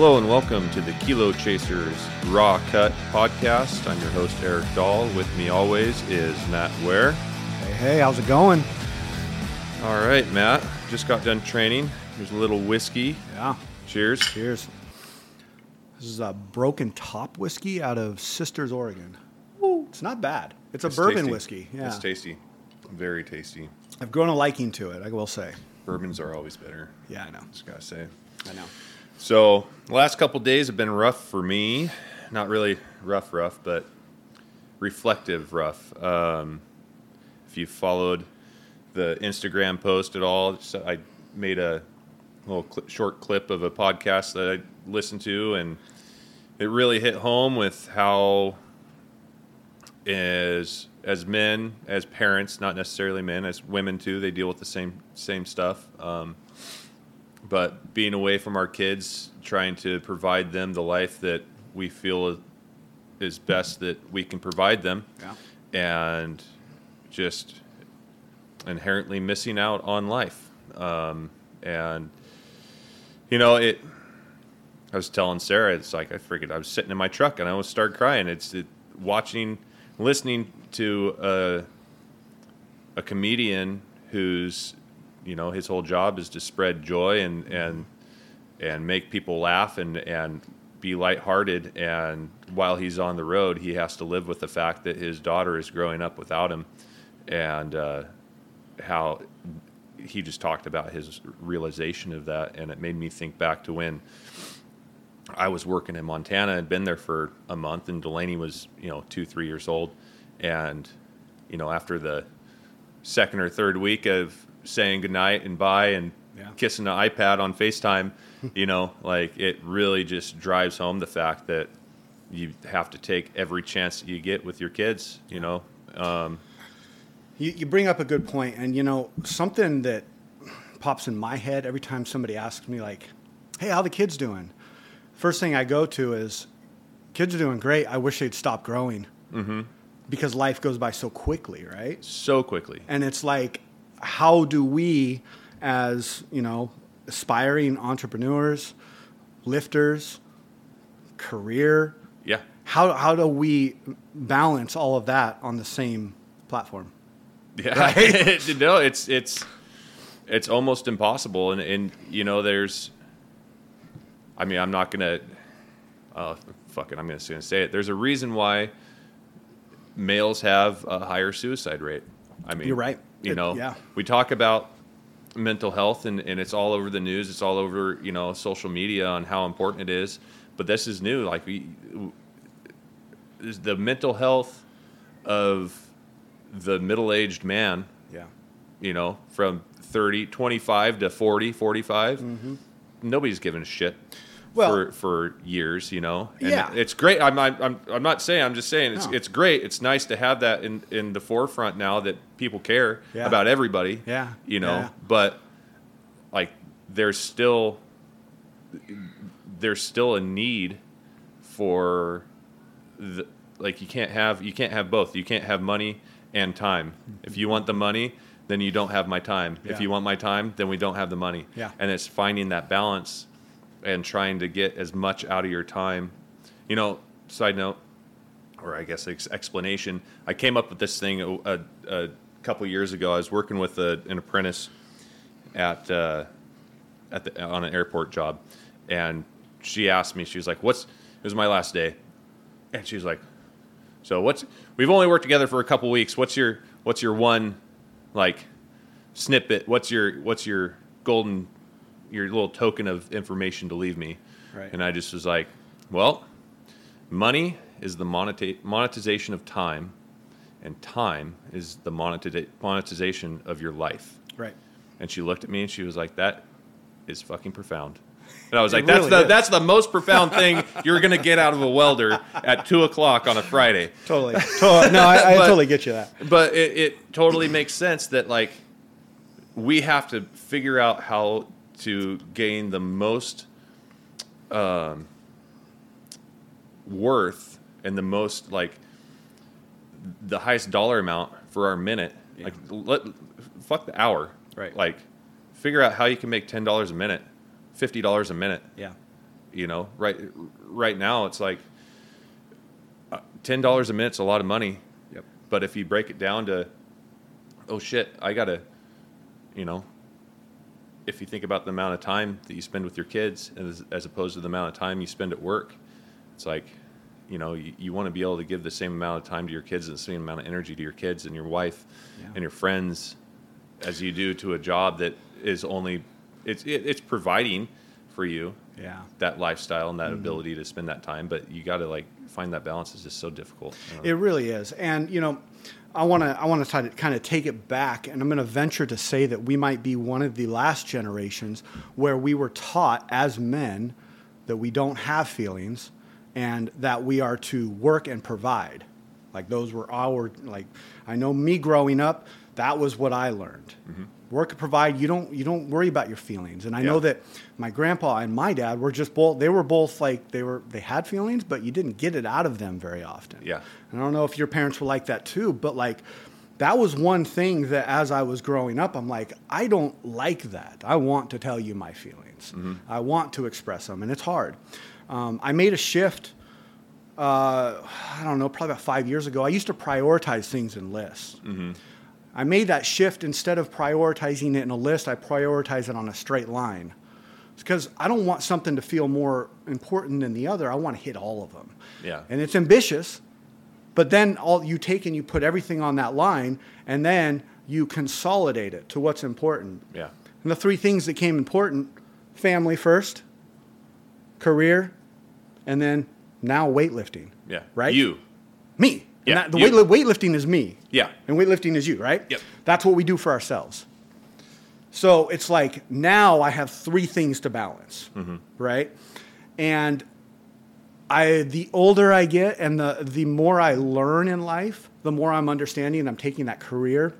Hello and welcome to the Kilo Chasers Raw Cut podcast. I'm your host, Eric Dahl. With me always is Matt Ware. Hey, hey, how's it going? All right, Matt, just got done training. Here's a little whiskey. Yeah, Cheers. cheers. This is a broken top whiskey out of Sisters, Oregon. It's not bad. It's a It's bourbon tasty. whiskey. Yeah, It's tasty. Very tasty. I've grown a liking to it. I will say. Bourbons are always better, Yeah, I know. just gotta say. I know. So, the last couple days have been rough for me. Not really rough, rough, but reflective rough. Um, if you followed the Instagram post at all, I made a little cli short clip of a podcast that I listened to, and it really hit home with how, as as men, as parents, not necessarily men, as women too, they deal with the same same stuff. Um, but being away from our kids, trying to provide them the life that we feel is best that we can provide them, Yeah. and just inherently missing out on life. Um, and you know, it. I was telling Sarah, it's like I figured I was sitting in my truck and I almost started crying. It's it, watching, listening to a a comedian who's you know his whole job is to spread joy and and and make people laugh and and be lighthearted. And while he's on the road he has to live with the fact that his daughter is growing up without him. And uh, how he just talked about his realization of that. And it made me think back to when I was working in Montana. And been there for a month, and Delaney was, you know, two, three years old. And, you know, after the second or third week of saying goodnight and bye and Yeah. kissing the iPad on FaceTime, you know, like it really just drives home the fact that you have to take every chance that you get with your kids, you know. Um, You, you bring up a good point, and you know something that pops in my head every time somebody asks me, like, "Hey, how the kids doing?" First thing I go to is, "Kids are doing great. I wish they'd stop growing." Mm-hmm. Because life goes by so quickly, right? so quickly. And it's like, how do we, as you know, aspiring entrepreneurs, lifters, career, Yeah. how how do we balance all of that on the same platform? Yeah, no, it's it's it's almost impossible, and and you know, there's. I mean, I'm not gonna. Uh, fuck it, I'm just gonna say it. There's a reason why males have a higher suicide rate. I mean, You're right. You It- know, yeah. we talk about mental health, and, and it's all over the news. It's all over you know social media on how important it is. But this is new. Like we, the mental health of the middle-aged man Yeah. you know, from 30, 25 to 40, 45. Nobody's giving a shit Mm-hmm. Well- for, for years, you know. And Yeah. It's great. I'm, not- I'm, I'm not saying, I'm just saying it's, No. it's great. It's nice to have that in, in the forefront now that people care Yeah. about everybody, Yeah. you know, Yeah. but like there's still, there's still a need for the, like you can't have you can't have both. You can't have money and time. If you want the money, then you don't have my time. If you want my time, then we don't have the money. Yeah. And it's finding that balance and trying to get as much out of your time. You know, side note, or I guess ex- explanation. I came up with this thing a, a, a couple years ago. I was working with a, an apprentice at uh, at the, on an airport job, and she asked me. She was like, "What's?" It was my last day, and she was like, "So what's?" We've only worked together for a couple weeks. What's your What's your one, like, snippet? What's your What's your golden, your little token of information to leave me? Right. And I just was like, "Well, money is the moneta- monetization of time, and time is the monetiza- monetization of your life." Right. And she looked at me and she was like, "That is fucking profound." And I was like, "That's really the is. that's the most profound thing you're gonna get out of a welder at two o'clock on a Friday." Totally. totally. No, I, I But- totally get you that. But it, it totally makes sense that like we have to figure out how to gain the most um, worth and the most like the highest dollar amount for our minute. Yeah. Like let fuck the hour. Right. Like figure out how you can make ten dollars a minute, fifty dollars a minute. Yeah. You know, right right now it's like uh, ten dollars a minute's a lot of money. Yep. But if you break it down to, oh shit, I gotta, you know, if you think about the amount of time that you spend with your kids as, as opposed to the amount of time you spend at work, it's like, you know, you, you want to be able to give the same amount of time to your kids and the same amount of energy to your kids and your wife Yeah. and your friends as you do to a job that is only, it's, it, it's providing for you Yeah. that lifestyle and that mm-hmm. ability to spend that time, but you got to like find that balance is just so difficult. It really is. And you know, I want to I want to kind of take it back and I'm going to venture to say that we might be one of the last generations where we were taught as men that we don't have feelings and that we are to work and provide. Like those were our like I know me growing up, that was what I learned. Mm-hmm. Work provide, you don't you don't worry about your feelings. And I know that my grandpa and my dad were just both they were both like they were they had feelings, but you didn't get it out of them very often. Yeah. And I don't know if your parents were like that too, but like that was one thing that as I was growing up, I'm like, I don't like that. I want to tell you my feelings. I want to express them, and it's hard. Um, I made a shift. Uh, I don't know, probably about five years ago. I used to prioritize things in lists. I made that shift instead of prioritizing it in a list. I prioritize it on a straight line because I don't want something to feel more important than the other. I want to hit all of them. Yeah. And it's ambitious, but then all you take and you put everything on that line, and then you consolidate it to what's important. Yeah. And the three things that came important: family first, career, and then now weightlifting. Yeah. Right. You. Me. Yeah, that- the you. weight, weightlifting is me. Yeah. And weightlifting is you, right? Yep. That's what we do for ourselves. So it's like now I have three things to balance, Mm-hmm. right? And I the older I get and the the more I learn in life, the more I'm understanding and I'm taking that career.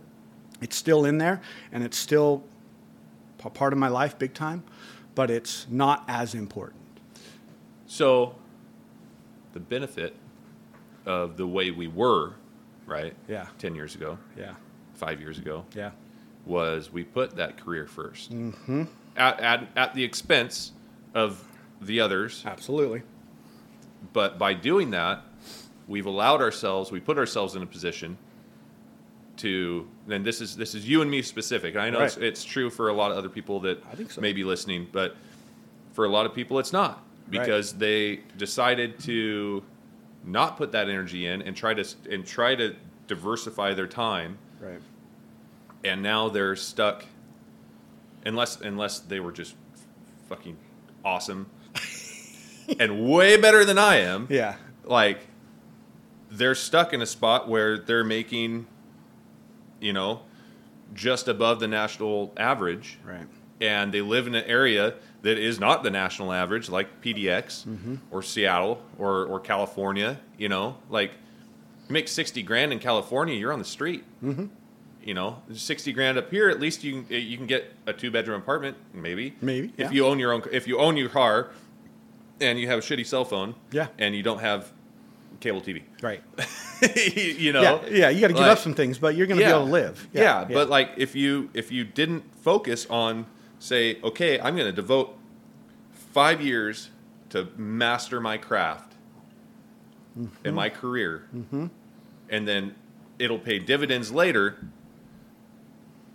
It's still in there and it's still a part of my life big time, but it's not as important. So, the benefit of the way we were, right? Yeah. 10 years ago, Yeah. five years ago, Yeah. was we put that career 1st mm-hmm. at, at, at the expense of the others. Absolutely. But by doing that, we've allowed ourselves, we put ourselves in a position to, and this is this is you and me specific. I know it's, Right. it's true for a lot of other people that I think so. may be listening, but for a lot of people, it's not Right. because they decided to not put that energy in and try to and try to diversify their time Right. and now they're stuck unless unless they were just fucking awesome and way better than I am. Yeah. Like they're stuck in a spot where they're making you know just above the national average Right. and they live in an area that is not the national average, like PDX or Seattle or, or California. You know, like you make sixty grand in California, you're on the street. Mm-hmm. You know, sixty grand up here, at least you can you can get a two bedroom apartment, maybe. Maybe, yeah. if you own your own if you own your car, and you have a shitty cell phone, Yeah. and you don't have cable TV. Right. you know, yeah, yeah, you got to give Like- up some things, but you're going to be able to live. Yeah, but like if you if you didn't focus on say, okay, I'm going to devote five years to master my craft and mm-hmm. my career, mm-hmm. and then it'll pay dividends later,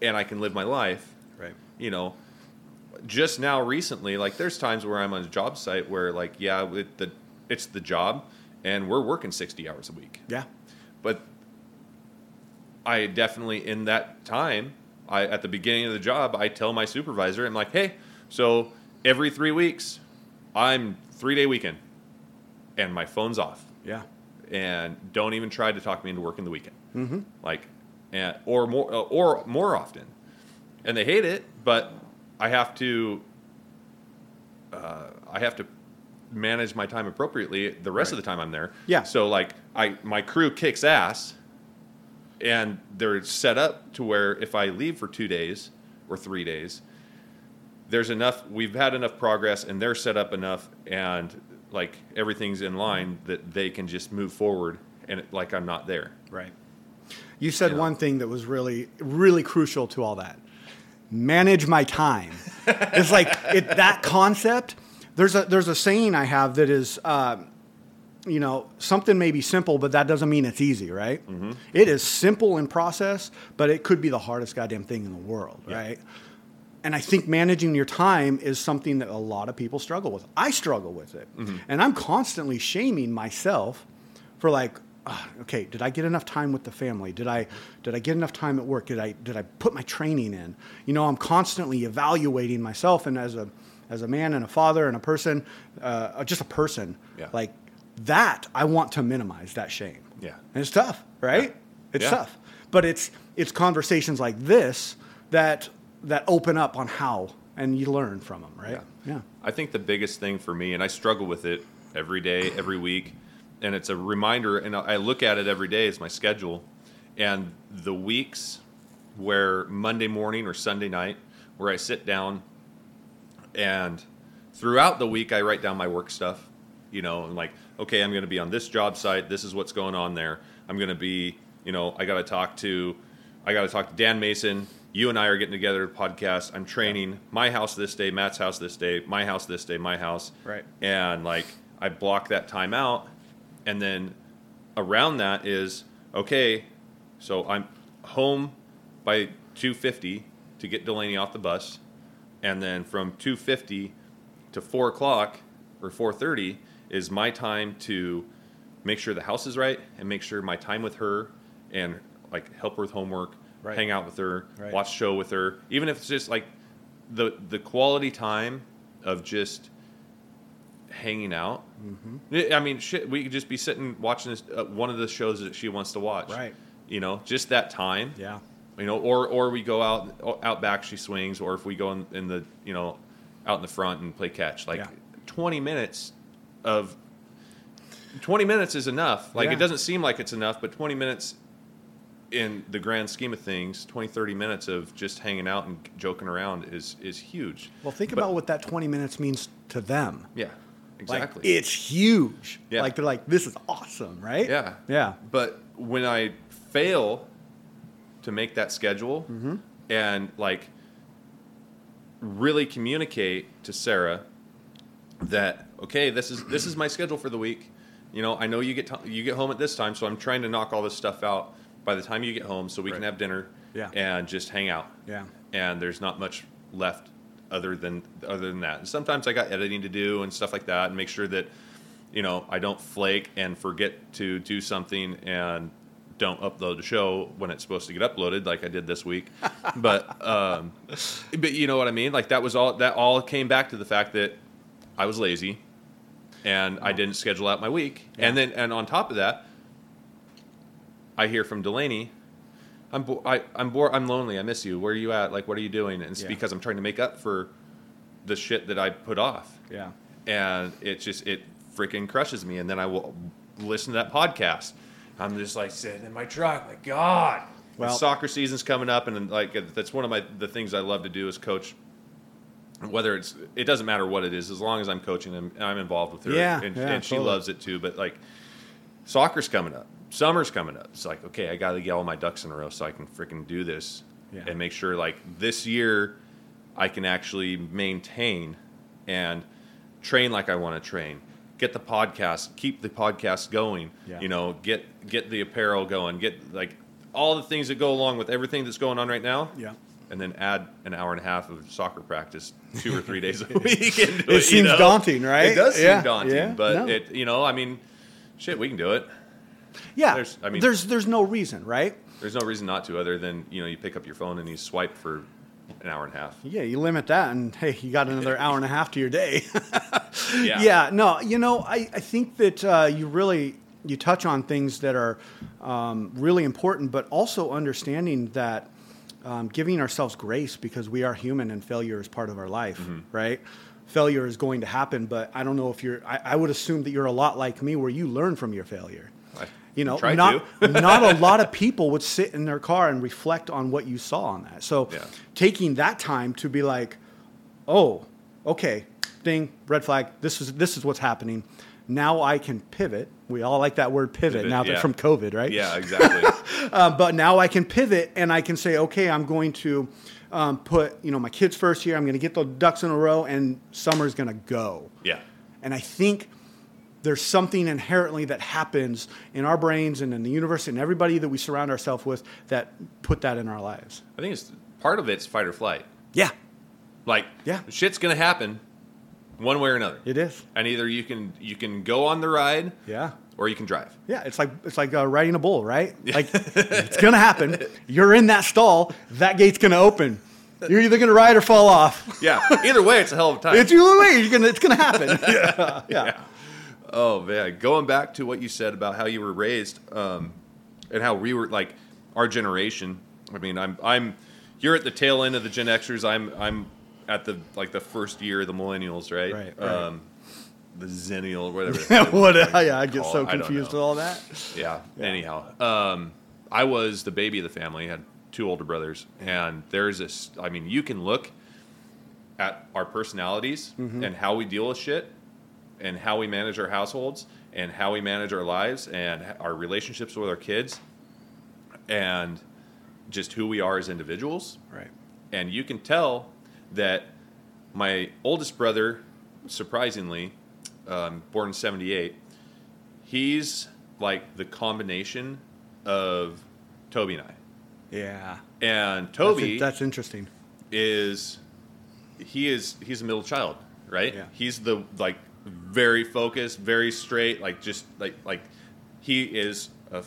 and I can live my life. right, You know, just now recently, like there's times where I'm on a job site where like yeah, it, the it's the job, and we're working 60 hours a week. Yeah, but I definitely in that time, I at the beginning of the job, I tell my supervisor, I'm like, hey, so every three weeks, I'm three day weekend, and my phone's off, yeah, and don't even try to talk me into working the weekend, mm-hmm. like, and or more uh, or more often, and they hate it, but I have to, uh, I have to manage my time appropriately the rest of the time I'm there. Yeah. So like I my crew kicks ass and they're set up to where if I leave for 2 days or 3 days there's enough we've had enough progress and they're set up enough and like everything's in line that they can just move forward and it, like I'm not there. right. You said You know. one thing that was really, really crucial to all that. Manage my time. it's like it, that concept there's a there's a saying I have that is, uh, you know, something may be simple, but that doesn't mean it's easy, right? It is simple in process, but it could be the hardest goddamn thing in the world, right? And I think managing your time is something that a lot of people struggle with. I struggle with it, and I'm constantly shaming myself for like. "Ah, Okay, did I get enough time with the family? Did I did I get enough time at work? Did I did I put my training in? You know, I'm constantly evaluating myself, and as a as a man and a father and a person, uh, just a person, Yeah. like that, I want to minimize that shame. Yeah. and it's tough, right? Yeah. It's Yeah. tough, but it's it's conversations like this that that open up on how, and you learn from them, right? Yeah, I think the biggest thing for me, and I struggle with it every day, every week, and it's a reminder, and I look at it every day as my schedule, and the weeks where Monday morning or Sunday night, where I sit down, and throughout the week I write down my work stuff, you know, and like, okay, I'm going to be on this job site. This is what's going on there. I'm going to be, you know, I got to talk to, I got to talk to Dan Mason. You and I are getting together to podcast. I'm training my house this day, Matt's house this day, my house this day, my house. Right. And like, I block that time out. And then around that is, okay, so I'm home by 2.50 to get Delaney off the bus. And then from 2.50 to 4 o'clock or 4.30 is my time to make sure the house is right and make sure my time with her and like help her with homework, Right. hang out with her, Right. watch show with her, even if it's just like the the quality time of just hanging out. Mm-hmm. I mean, shit, we could just be sitting watching this, uh, one of the shows that she wants to watch. Right. You know, just that time. yeah, You know, or or we go out out back, she swings, or if we go in, in the you know out in the front and play catch, like Yeah. twenty minutes of twenty minutes is enough. Like Yeah. it doesn't seem like it's enough, but twenty minutes in the grand scheme of things, 20, 30 minutes of just hanging out and joking around is is huge. Well, think But- about what that 20 minutes means to them. Yeah, Like, exactly. it's huge. Yeah. Like they're like, this is awesome, right? Yeah. Yeah. But when I fail to make that schedule Mm-hmm. and like really communicate to Sarah that okay, this is this is my schedule for the week. You know, I know you get you get home at this time, so I'm trying to knock all this stuff out by the time you get home, so we can have dinner Yeah. and just hang out. Yeah. And there's not much left other than other than that. And sometimes I got editing to do and stuff like that, and make sure that you know I don't flake and forget to do something and don't upload the show when it's supposed to get uploaded, like I did this week. but um, but you know what I mean? Like that was all that all came back to the fact that I was lazy and I didn't schedule out my week. And then and on top of that, I hear from Delaney. I'm bo- I, I'm bored. I'm lonely. I miss you. Where are you at? Like, what are you doing? And it's Yeah. because I'm trying to make up for the shit that I put off. Yeah. And it just it freaking crushes me. And then I will listen to that podcast. I'm just like sitting in my truck. Like God. Well- Well, soccer season's coming up, and like that's one of my the things I love to do is coach. Whether it's it doesn't matter what it is, as long as I'm coaching them, I'm involved with her, Yeah, and, yeah, and she totally. loves it too. But like soccer's coming up, summer's coming up. It's like okay, I got to get all my ducks in a row so I can freaking do this Yeah. and make sure like this year I can actually maintain and train like I want to train. Get the podcast, keep the podcast going. Yeah. You know, get get the apparel going, get like all the things that go along with everything that's going on right now. Yeah. And then add an hour and a half of soccer practice two or three days a week. Into It you seems know? daunting, right? It does Yeah, seem daunting, yeah, but no. it you know, I mean, shit, we can do it. Yeah. There's- I mean- there's there's no reason, right? There's no reason not to, other than you know, you pick up your phone and you swipe for an hour and a half. Yeah, you limit that, and hey, you got another hour and a half to your day. Yeah. yeah, no, you know, I, I think that uh, you really you touch on things that are um, really important, but also understanding that um, giving ourselves grace because we are human and failure is part of our life, Mm-hmm. right? Failure is going to happen, but I don't know if you're. I, I would assume that you're a lot like me, where you learn from your failure. I You know, not not a lot of people would sit in their car and reflect on what you saw on that. So Yeah. taking that time to be like, oh, okay, ding, red flag. This is this is what's happening. now I can pivot. We all like that word pivot, Pivot, now that from COVID, right? Yeah, exactly. Uh, but now I can pivot and I can say, okay, I'm going to um, put you know my kids first here. I'm going to get the ducks in a row, and summer's going to go. yeah. And I think there's something inherently that happens in our brains and in the universe and everybody that we surround ourselves with that put that in our lives. I think it's part of it's fight or flight. Yeah, Like, Yeah. shit's gonna happen, one way or another. it is. And either you can you can go on the ride, Yeah. or you can drive. Yeah, it's like it's like uh, riding a bull, right? Like it's gonna happen. You're in that stall. That gate's gonna open. You're either gonna ride or fall off. Yeah. Either way, it's a hell of a time. It's either way. You're gonna. It's gonna happen. yeah. yeah. Oh man, going back to what you said about how you were raised, um, and how we were like our generation. I mean, I'm I'm you're at the tail end of the Gen Xers. I'm I'm at the like the first year of the Millennials, right? Right, right. Um, the Zennial, whatever. what? yeah, I get so it, confused with all that. yeah. Anyhow, um, I was the baby of the family. I had two older brothers, and there's this. I mean, you can look at our personalities Mm-hmm. and how we deal with shit, and how we manage our households, and how we manage our lives, and our relationships with our kids, and just who we are as individuals. Right. And you can tell that my oldest brother, surprisingly, um, born in 78, he's like the combination of Toby and I. Yeah. And Toby that's interesting. is he is he's a middle child, right? Yeah. He's the like very focused, very straight, like just like like he is a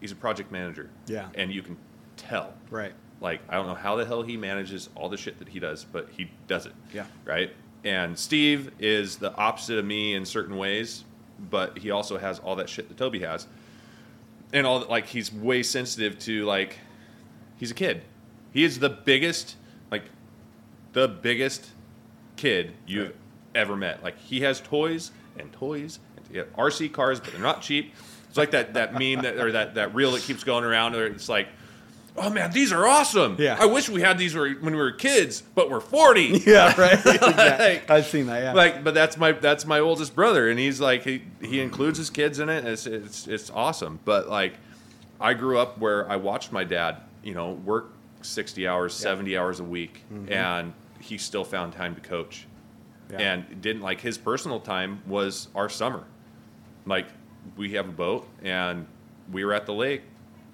he's a project manager. Yeah. And you can tell. Right. Like I don't know how the hell he manages all the shit that he does, but he does it. Yeah. Right? And Steve is the opposite of me in certain ways, but he also has all that shit that Toby has. And all like he's way sensitive to like he's a kid. He is the biggest like the biggest kid you've Right. ever met. Like he has toys and toys and RC cars, but they're not cheap. It's like that that meme that or that that reel that keeps going around. Where it's like, oh man, these are awesome. Yeah. I wish we had these when we were kids, but we're forty. Yeah. Right. Like- I've seen that. Yeah. Like, but that's my that's my oldest brother, and he's like he he includes his kids in it. And it's it's it's awesome. But like, I grew up where I watched my dad, you know, work sixty hours, seventy hours a week, mm-hmm. and he still found time to coach, Yeah. and didn't like his personal time was our summer. Like we have a boat, and we were at the lake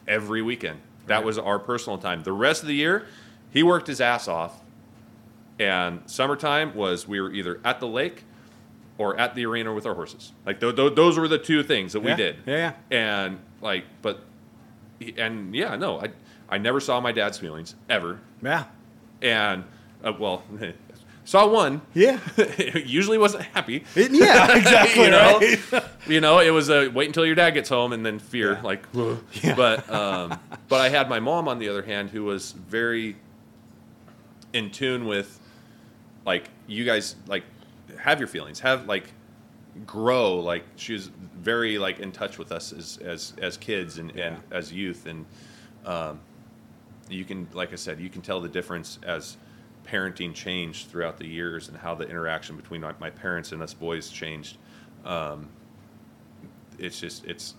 every weekend. That Right. was our personal time. The rest of the year, he worked his ass off and summertime was we were either at the lake or at the arena with our horses. Like th- th- those were the two things that we Yeah, did. yeah, And like, but and yeah, no, I I never saw my dad's feelings ever. yeah. And uh, well, saw one. Yeah. Usually wasn't happy. It- yeah. Exactly. you know, right. you know, it was a wait until your dad gets home and then fear, Yeah. like. Yeah. But um, but I had my mom on the other hand, who was very in tune with, like you guys like have your feelings, have like grow. Like she was very like in touch with us as as as kids and, and as youth, and um, you can like I said, you can tell the difference as parenting changed throughout the years and how the interaction between my, my parents and us boys changed. Um, it's just it's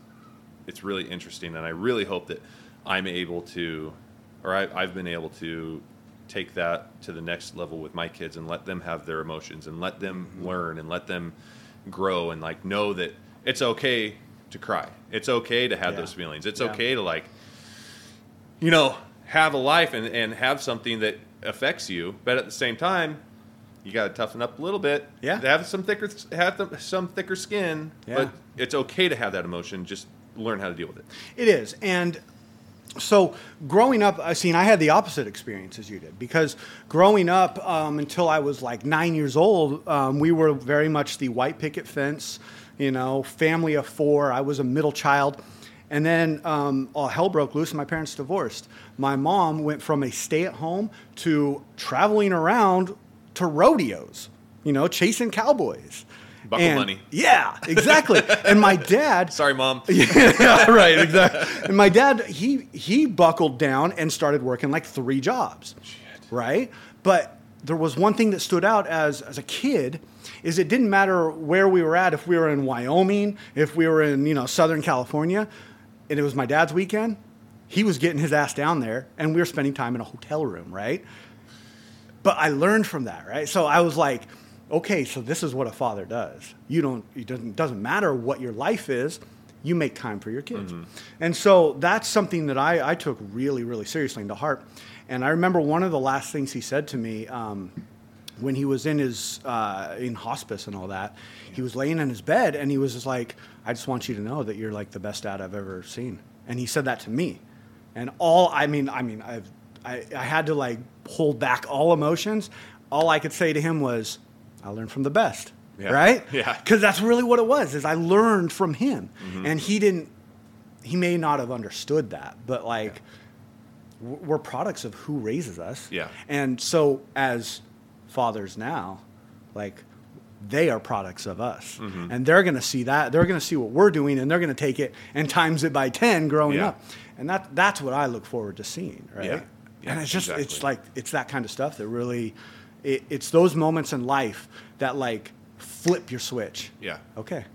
it's really interesting, and I really hope that I'm able to, or I, I've been able to take that to the next level with my kids and let them have their emotions and let them learn and let them grow and like know that it's okay to cry. It's okay to have Yeah. those feelings. It's Yeah. okay to like, you know, have a life and, and have something that affects you, but at the same time, you got to toughen up a little bit. Yeah. Have some thicker, have some thicker skin. Yeah. But it's okay to have that emotion. Just learn how to deal with it. It is. And so growing up, I seen I had the opposite experience as you did because growing up um, until I was like nine years old, um, we were very much the white picket fence, you know, family of four. I was a middle child. And then um, all hell broke loose and my parents divorced. My mom went from a stay at home to traveling around to rodeos, you know, chasing cowboys. Buckle And- money. Yeah, exactly. and my dad Sorry, mom. yeah, right, exactly. And my dad, he he buckled down and started working like three jobs, Shit. right? But there was one thing that stood out as as a kid is it didn't matter where we were at if we were in Wyoming, if we were in, you know, Southern California, and it was my dad's weekend, he was getting his ass down there and we were spending time in a hotel room, right? But I learned from that, right? So I was like, okay, so this is what a father does. You don't it doesn't doesn't matter what your life is, you make time for your kids. And so that's something that I, I took really, really seriously into heart. And I remember one of the last things he said to me um, when he was in his uh, in hospice and all that. He was laying in his bed and he was just like, "I just want you to know that you're like the best dad I've ever seen." And he said that to me. And all I mean, I mean, I've, I I had to like hold back all emotions. All I could say to him was, "I learned from the best." Yeah. Right? Yeah. Because that's really what it was. Is I learned from him, and he didn't. He may not have understood that, but like w- we're products of who raises us. Yeah. And so as fathers now, like they are products of us. Mm-hmm. And they're going to see that. They're going to see what we're doing and they're going to take it and times it by 10 growing Yeah. up. And that that's what I look forward to seeing, right? Yeah. Yeah, and it's just it's like it's that kind of stuff that really it, it's those moments in life that like flip your switch. Yeah. Okay.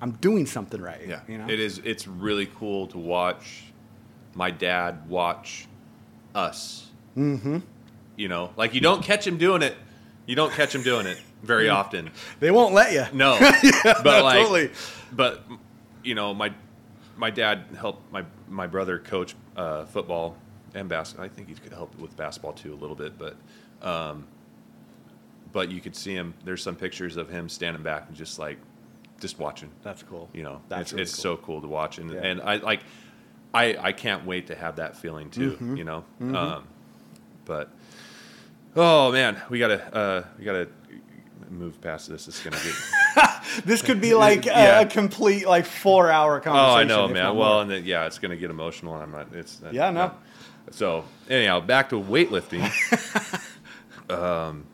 I'm doing something right. Yeah, You know? it is. It's really cool to watch my dad watch us. Mm-hmm. You know, like you don't catch him doing it. You don't catch him doing it very often. They won't let you. No, but like, totally. but you know, my my dad helped my my brother coach uh, football and basketball. I think he could help with basketball too a little bit, but um, but you could see him. There's some pictures of him standing back and just like just watching. That's cool. You know, That's it's, really it's cool. so cool to watch, and Yeah. and I like, I I can't wait to have that feeling too. Mm-hmm. You know, um, but oh man, we gotta uh, we gotta move past this. It's gonna get. This could be like a, Yeah. a complete like four hour conversation. oh. I know, man. Well, more. and then, yeah, it's gonna get emotional, and I'm not. It's Yeah, no. So anyhow, back to weightlifting. um,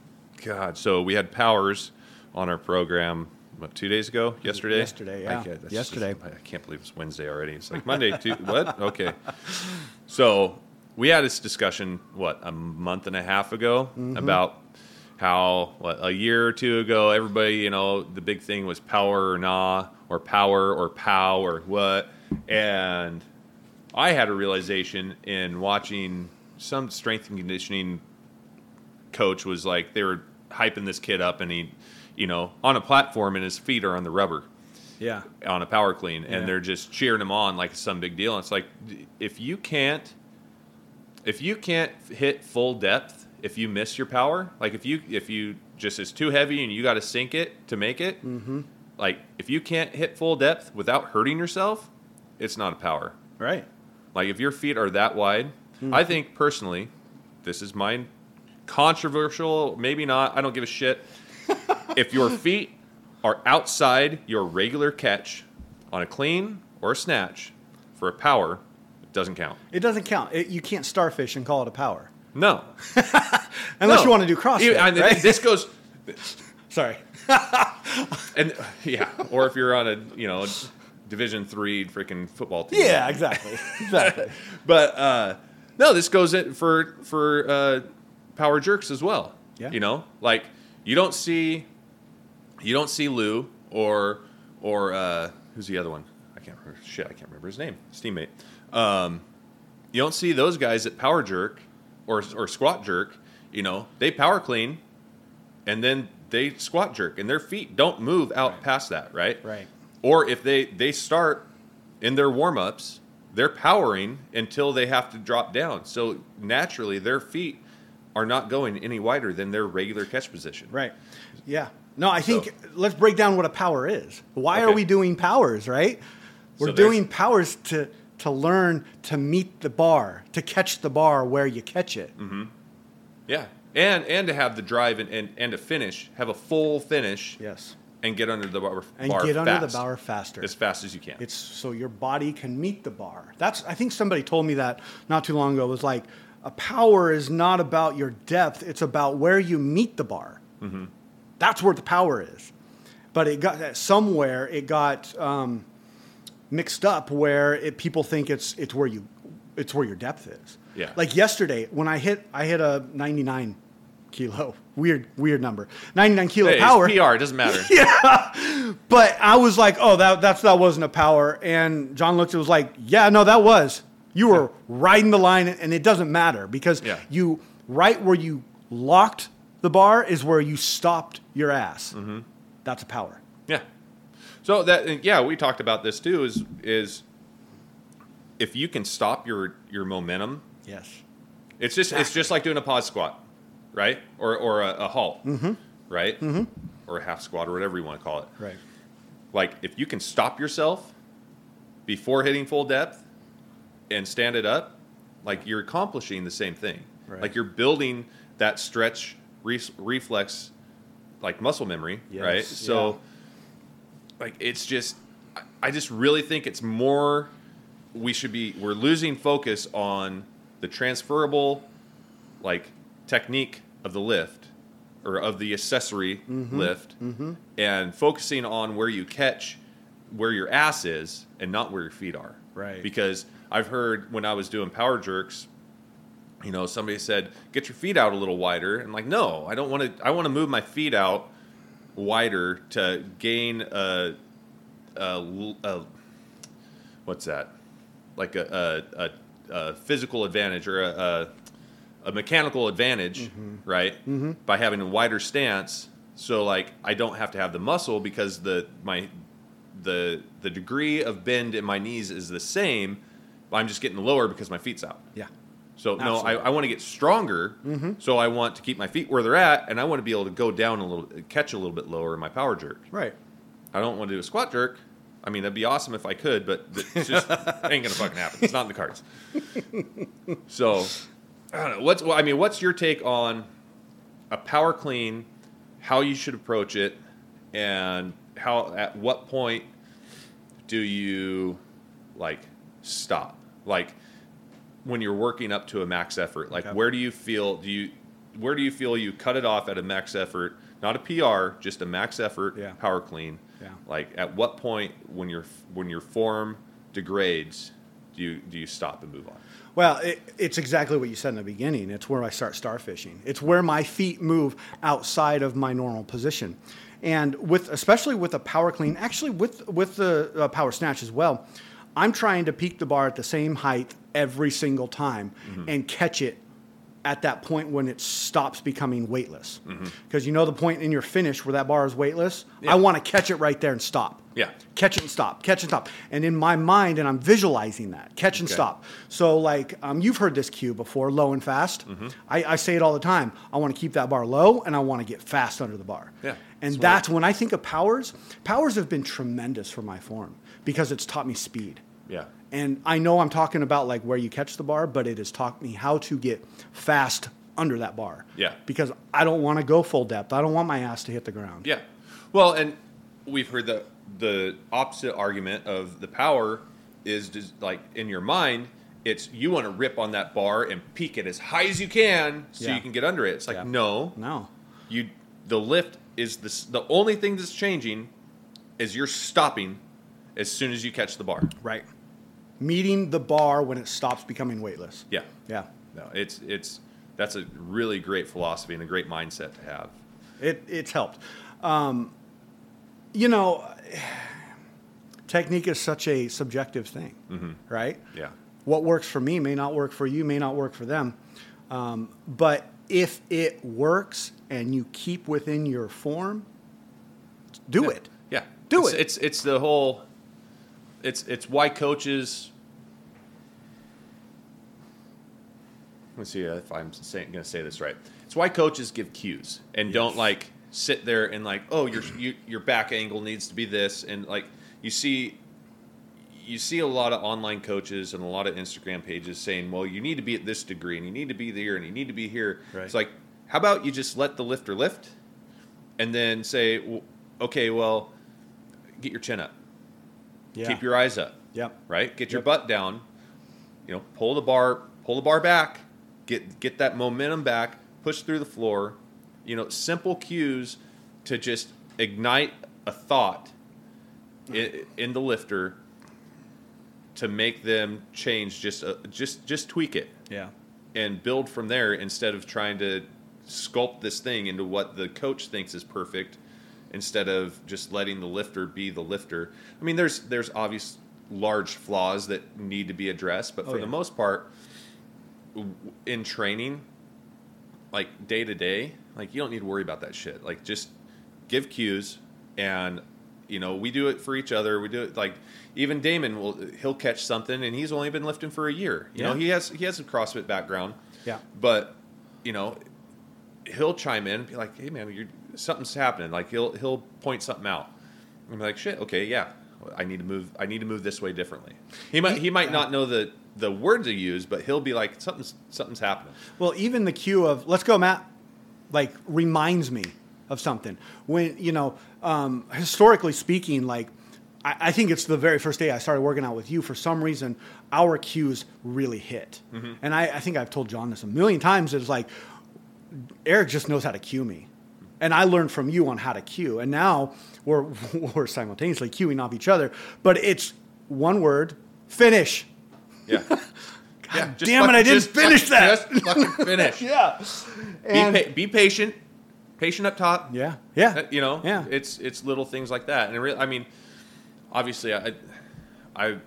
God, so we had powers on our program. What, two days ago? Yesterday? Yesterday, yeah. I Yesterday. just- I can't believe it's Wednesday already. It's like Monday, too. what? Okay. So we had this discussion, what, a month and a half ago Mm-hmm. about how, what, a year or two ago, everybody, you know, the big thing was power or nah, or power or pow or what. And I had a realization in watching some strength and conditioning coach was like, they were hyping this kid up and he, you know, on a platform and his feet are on the rubber yeah, on a power clean Yeah. and they're just cheering him on like it's some big deal. And it's like if you can't if you can't hit full depth, if you miss your power, like if you if you just it's too heavy and you got to sink it to make it, mm-hmm. like if you can't hit full depth without hurting yourself, it's not a power. right. Like if your feet are that wide, I think personally, this is my controversial, maybe not. I don't give a shit. if your feet are outside your regular catch on a clean or a snatch for a power, doesn't count. It doesn't count. It, you can't starfish and call it a power No, unless No. you want to do CrossFit. Even- and right? This goes, Sorry. and yeah, or if you're on a you know Division three freaking football team. Yeah, exactly. Exactly. but uh, no, this goes in for for uh, power jerks as well. Yeah. You know, like you don't see you don't see Lou or or uh, who's the other one? I can't remember. Shit, I can't remember his name. His teammate. Um, you don't see those guys at power jerk or or squat jerk. You know, they power clean, and then they squat jerk, and their feet don't move out past that. Right. Right. Or if they they start in their warm ups, they're powering until they have to drop down. So naturally, their feet are not going any wider than their regular catch position. Right. Yeah. No, I think So- let's break down what a power is. Why are we doing powers, right? We're So doing powers to to learn to meet the bar, to catch the bar where you catch it. Mm-hmm. Yeah, and and to have the drive and, and, and to finish, have a full finish, Yes. and get under the bar, And bar get under the bar faster. as fast as you can. It's so your body can meet the bar. That's I think somebody told me that not too long ago. It was like a power is not about your depth; it's about where you meet the bar. Mm-hmm. That's where the power is. But it got somewhere it got um, mixed up where it, people think it's it's where you it's where your depth is. Yeah. Like yesterday when I hit I hit a 99 kilo. Weird, weird number. 99 kilo Hey, it's power. PR. It doesn't matter. yeah. But I was like, oh, that that's that wasn't a power. And John looked and was like, yeah, no, that was. You were riding the line, and it doesn't matter because Yeah. you right where you locked the bar is where you stopped your ass. Mm-hmm. That's a power. Yeah. So that yeah, we talked about this too. Is is if you can stop your your momentum, Yes. it's just it's just like doing a pause squat, right? Or or a, a halt, mm-hmm. right? Mm-hmm. Or a half squat or whatever you want to call it. Right. Like if you can stop yourself before hitting full depth and stand it up, like you're accomplishing the same thing. Right. Like you're building that stretch re- reflex, like muscle memory, right? So, yeah. Like it's just, I- just really think it's more. We should be. We're losing focus on the transferable, like technique of the lift, or of the accessory Mm-hmm. lift, and focusing on where you catch, where your ass is, and not where your feet are. Right. Because I've heard when I was doing power jerks, you know, somebody said, "Get your feet out a little wider." And like, no, I don't want to. I want to move my feet out wider to gain a, a, what's that? Like a a, a, a physical advantage or a, a, a mechanical advantage, right? Mm-hmm. By having a wider stance, so like I don't have to have the muscle because the my the the degree of bend in my knees is the same. But I'm just getting lower because my feet's out. Yeah. So no, I, I want to get stronger. Mm-hmm. So I want to keep my feet where they're at, and I want to be able to go down a little, catch a little bit lower in my power jerk. Right. I don't want to do a squat jerk. I mean, that'd be awesome if I could, but it's just ain't gonna fucking happen. It's not in the cards. So I don't know. What's well, I mean, what's your take on a power clean? How you should approach it, and how at what point do you like stop? Like when you're working up to a max effort, like Okay. where do you feel? Do you where do you feel you cut it off at a max effort? Not a PR, just a max effort Yeah. power clean. Yeah. Like at what point when your when your form degrades, do you do you stop and move on? Well, it, it's exactly what you said in the beginning. It's where I start starfishing. It's where my feet move outside of my normal position, and with especially with a power clean, actually with with the uh, power snatch as well. I'm trying to peak the bar at the same height every single time and catch it at that point when it stops becoming weightless. Because you know the point in your finish where that bar is weightless. Yeah. I want to catch it right there and stop Yeah. catch it and stop, catch and stop. And in my mind, and I'm visualizing that, catch and Okay. stop. So, like, um, you've heard this cue before, low and fast. Mm-hmm. I, I say it all the time. I want to keep that bar low and I want to get fast under the bar. Yeah, And smart. that's when I think of powers, powers have been tremendous for my form because it's taught me speed. Yeah. And I know I'm talking about like where you catch the bar, but it has taught me how to get fast under that bar. Yeah. Because I don't want to go full depth. I don't want my ass to hit the ground. Yeah. Well, and we've heard the the opposite argument of the power is just like in your mind, it's you want to rip on that bar and peak it as high as you can so Yeah. you can get under it. It's like Yeah. no, No. you the lift is this the only thing that's changing is you're stopping as soon as you catch the bar. Right. Meeting the bar when it stops becoming weightless. Yeah. Yeah. No, it's it's that's a really great philosophy and a great mindset to have. It, it's helped. Um, you know, technique is such a subjective thing, right? Yeah. What works for me may not work for you, may not work for them. Um, but if it works and you keep within your form, do Yeah. it. Yeah. Do It's- it. It's it's the whole it's it's why coaches Let's see if I'm saying, to say this right. It's why coaches give cues and don't like sit there and like, oh, your you, your back angle needs to be this, and like you see, you see a lot of online coaches and a lot of Instagram pages saying, well, you need to be at this degree and you need to be there and you need to be here. Right. It's like, how about you just let the lifter lift, and then say, okay, well, get your chin up, Yeah. keep your eyes up, Yep. right? Get your Yep. butt down. You know, pull the bar, pull the bar back, get get that momentum back, push through the floor. You know, simple cues to just ignite a thought in, in the lifter to make them change. Just uh, just just tweak it Yeah. and build from there instead of trying to sculpt this thing into what the coach thinks is perfect instead of just letting the lifter be the lifter. I mean, there's there's obvious large flaws that need to be addressed, but Oh, for yeah. the most part, in training, like day to day, like you don't need to worry about that shit. Like just give cues, and you know we do it for each other. We do it like even Damon will he'll catch something, and he's only been lifting for a year. You know he has he has a CrossFit background, Yeah. but you know he'll chime in and be like, "Hey man, you're, something's happening." Like he'll he'll point something out. I'm like, "Shit, okay, yeah, I need to move. I need to move this way differently." He might he might not know the the word to use, but he'll be like, "Something's something's happening." Well, even the cue of "Let's go, Matt," like reminds me of something. When you know, um, historically speaking, like I, I think it's the very first day I started working out with you. For some reason, our cues really hit, and I, I think I've told John this a million times. It's like Eric just knows how to cue me. And I learned from you on how to cue. And now we're, we're simultaneously cueing off each other. But it's one word finish. Yeah. yeah. damn it, I didn't finish that. Just fucking finish. Yeah. Be, pa- be patient. Patient up top. yeah. Yeah. Uh, You know, Yeah. it's it's little things like that, and it really, I mean, obviously, I, I,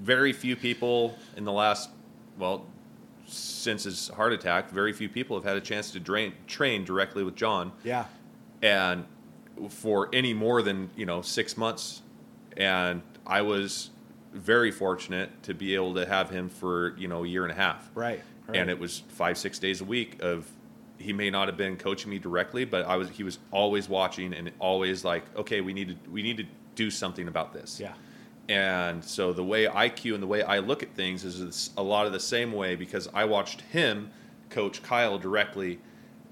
very few people in the last, well, since his heart attack, very few people have had a chance to drain, train directly with John, Yeah. and for any more than you know six months, and I was very fortunate to be able to have him for you know a year and a half, Right. right. and it was five six days a week of he may not have been coaching me directly but i was he was always watching and always like okay we need to we need to do something about this Yeah. And so the way i cue and the way i look at things is it's a lot of the same way because i watched him coach kyle directly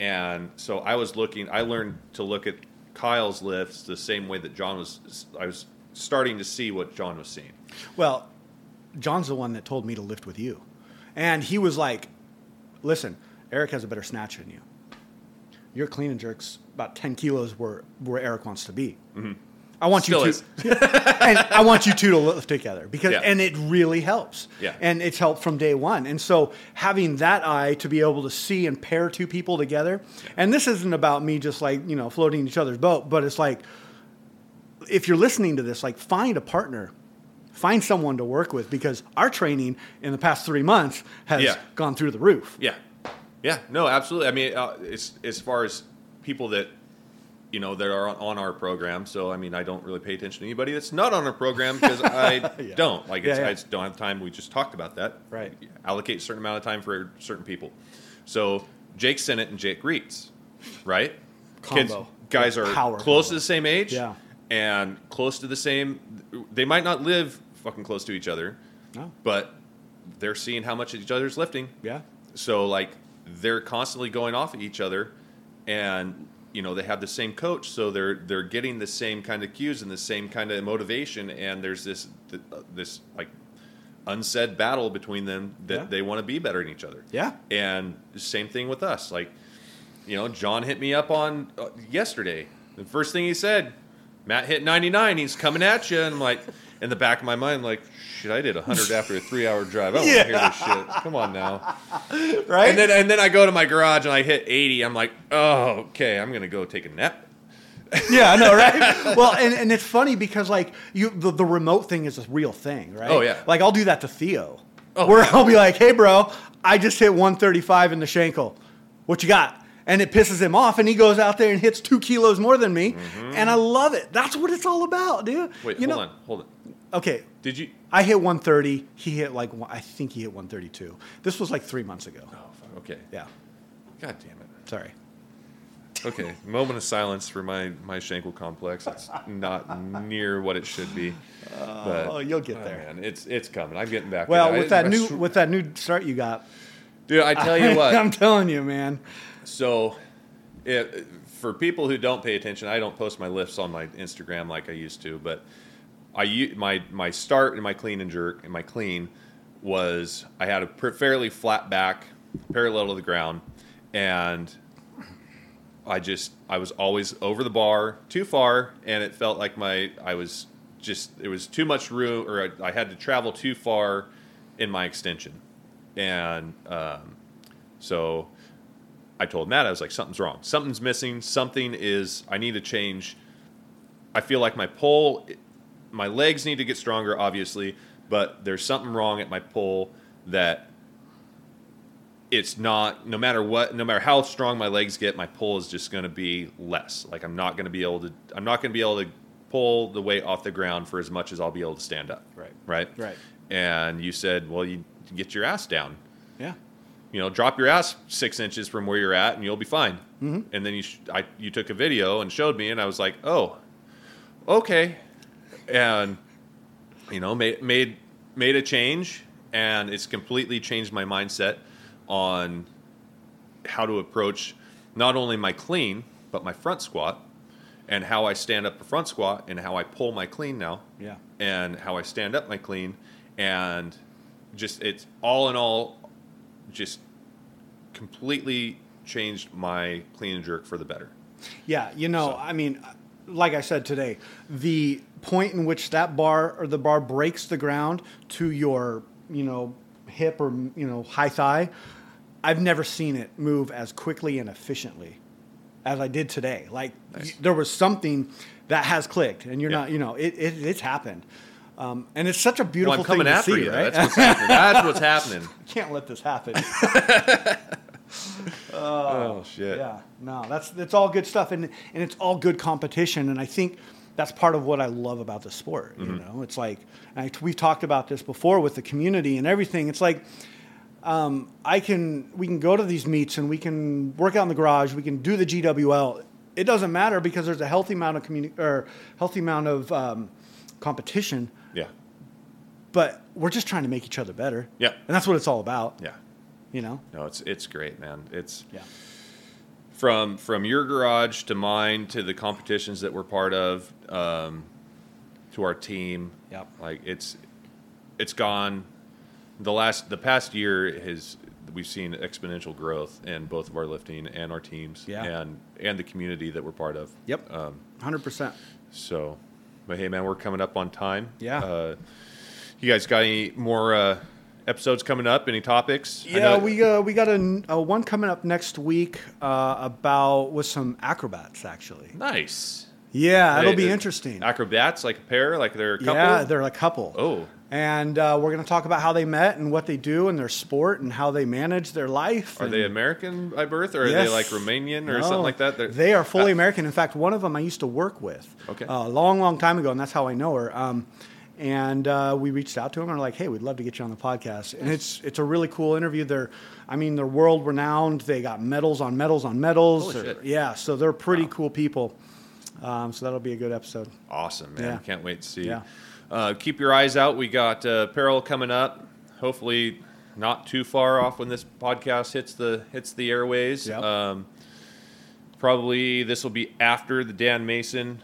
and so i was looking i learned to look at kyle's lifts the same way that john was i was starting to see what john was seeing Well, John's the one that told me to lift with you. And he was like, listen, Eric has a better snatch than you. Your clean and jerk's about 10 kilos where, where Eric wants to be. Mm-hmm. I want Still you two, and I want you two to lift together because, Yeah. and it really helps. Yeah. And it's helped from day one. And so having that eye to be able to see and pair two people together, and this isn't about me just like, you know, floating each other's boat, but it's like, if you're listening to this, like find a partner, find someone to work with because our training in the past three months has Yeah. gone through the roof. Yeah, yeah, no, absolutely. I mean, uh, it's as far as people that you know that are on, our program. So I mean, I don't really pay attention to anybody that's not on our program because I Yeah. don't like. It's, Yeah, yeah. I just don't have time. We just talked about that. Right. Allocate a certain amount of time for certain people. So Jake Sennett and Jake Reitz, right? Combo. guys are Power close to the same age. Yeah. And close to the same. They might not live fucking close to each other, No. but they're seeing how much each other's lifting. Yeah. So like they're constantly going off at each other, and you know they have the same coach, so they're they're getting the same kind of cues and the same kind of motivation, and there's this th- uh, this like unsaid battle between them that Yeah. they want to be better than each other. Yeah. And same thing with us. Like, you know, John hit me up on uh, yesterday. The first thing he said, Matt hit 99. He's coming at you. And I'm like, in the back of my mind, like, shit, I did 100 after a three hour drive. I don't want to hear this shit. Come on now. Right. And then, and then I go to my garage and I hit 80. I'm like, oh, okay, I'm going to go take a nap. yeah, I know, right? well, and, and it's funny because like you, the, the remote thing is a real thing, right? Oh, yeah. Like I'll do that to Theo, Oh, where. I'll be like, "Hey, bro, I just hit 135 in the shankle. What you got?" And it pisses him off, and he goes out there and hits two kilos more than me, and I love it. That's what it's all about, dude. Mm-hmm. Wait, you hold know, on. Hold on. Okay, Did you? I hit 130. He hit like I think he hit 132. This was like three months ago. Oh, okay. Yeah, God damn it. sorry. Okay, moment of silence for my my Schenkel complex. It's not near what it should be. But, oh, you'll get there. Man, it's it's coming. I'm getting back. Well, with I- that I new sw- with that new start you got, dude, I tell you what. I'm telling you, man. So, it, for people who don't pay attention, I don't post my lifts on my Instagram like I used to. But I my my start and my clean and jerk and my clean was I had a fairly flat back, parallel to the ground, and I just I was always over the bar too far, and it felt like my I was just it was too much room, or I, I had to travel too far in my extension, and um, so I told Matt, I was like, something's wrong. Something's missing. Something is, I need to change. I feel like my pull, my legs need to get stronger, obviously, but there's something wrong at my pull that it's not, no matter what, no matter how strong my legs get, my pull is just going to be less. Like I'm not going to be able to, I'm not going to be able to pull the weight off the ground for as much as I'll be able to stand up. Right. Right. Right. And you said, well, you get your ass down Yeah. You know, drop your ass six inches from where you're at, and you'll be fine. Mm-hmm. And then you, sh- I, you took a video and showed me, and I was like, oh, okay, and you know, made made made a change, and it's completely changed my mindset on how to approach not only my clean but my front squat, and how I stand up a front squat, and how I pull my clean now Yeah. and how I stand up my clean, and just it's all in all, just completely changed my clean and jerk for the better. Yeah, you know, So- I mean, like I said today, the point in which that bar or the bar breaks the ground to your, you know, hip or you know high thigh, I've never seen it move as quickly and efficiently as I did today. Like Nice. y- there was something that has clicked, and you're Yeah. not, you know, it, it it's happened, um, and it's such a beautiful Well, I'm coming thing to after see, you. right? That's what's happening. That's what's happening. Can't let this happen. Oh shit. Yeah, no, that's that's all good stuff, and and it's all good competition, and I think that's part of what I love about the sport. You know, it's like I, we've talked about this before with the community and everything. It's like um, I can we can go to these meets and we can work out in the garage. We can do the GWL. It doesn't matter because there's a healthy amount of communi- or healthy amount of um, competition, Yeah. but we're just trying to make each other better. Yeah. and that's what it's all about. Yeah. You know. No, it's it's great, man. It's Yeah. from from your garage to mine to the competitions that we're part of um, to our team. Yep. Like it's it's gone. The last the past year has we've seen exponential growth in both of our lifting and our teams Yeah. and and the community that we're part of. Yep. Um, Hundred percent. so, but hey, man, we're coming up on time. Yeah. Uh, you guys got any more uh, episodes coming up? Any topics? Yeah, we uh, we got a, a one coming up next week uh, about with some acrobats actually. nice. Yeah, it'll be uh, interesting. Acrobats, like a pair, like they're a couple. Yeah, they're a couple. Oh. And uh, we're going to talk about how they met and what they do in their sport and how they manage their life. Are and- they American by birth, or are they like Romanian or No, something like that? They're- They are fully Uh, American. In fact, one of them I used to work with Okay. uh, a long, long time ago, and that's how I know her. Um, and uh, we reached out to them and were like, "Hey, we'd love to get you on the podcast." And it's it's a really cool interview. They're, I mean, they're world renowned. They got medals on medals on medals. Shit. Yeah, so they're pretty Wow. cool people. Um, so that'll be a good episode. Awesome, man! Yeah. Can't wait to see. Yeah. Uh, keep your eyes out. We got uh, apparel coming up. Hopefully, not too far off when this podcast hits the hits the airways. Yep. Um, probably this will be after the Dan Mason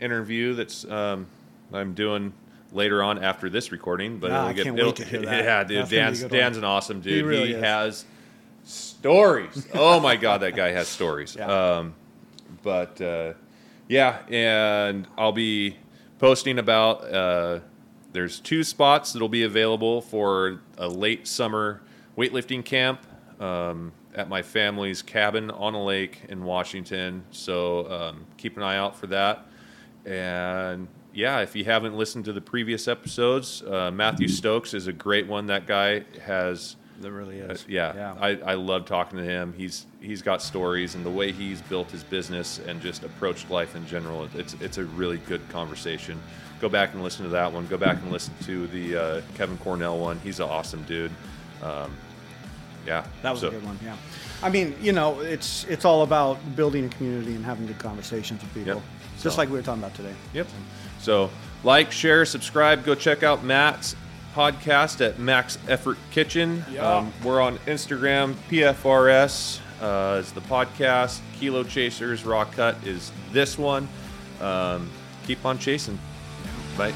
interview. That's um, I'm doing later on after this recording. But Ah, it'll I get, can't wait to hear that. Yeah, dude. That's gonna be a Dan's. Dan's an awesome dude. He really is. has stories. oh my god, that guy has stories. Yeah. Um, but uh, yeah, and I'll be posting about. Uh, there's two spots that'll be available for a late summer weightlifting camp um, at my family's cabin on a lake in Washington. So um, keep an eye out for that. And yeah, if you haven't listened to the previous episodes, uh, Matthew Stokes is a great one. That guy has That really uh, is. yeah, Yeah. I, I love talking to him. He's he's got stories and the way he's built his business and just approached life in general. It's it's a really good conversation. Go back and listen to that one. Go back and listen to the uh, Kevin Cornell one. He's an awesome dude. Um, yeah, That was so- a good one. Yeah. I mean, you know, it's it's all about building a community and having good conversations with people, Yep. just So- like we were talking about today. Yep. So like, share, subscribe. Go check out Matt's podcast at Max Effort Kitchen. Yeah. Um, we're on Instagram. PFRS uh, is the podcast. Kilo Chasers Raw Cut is this one. Um, keep on chasing. Bye.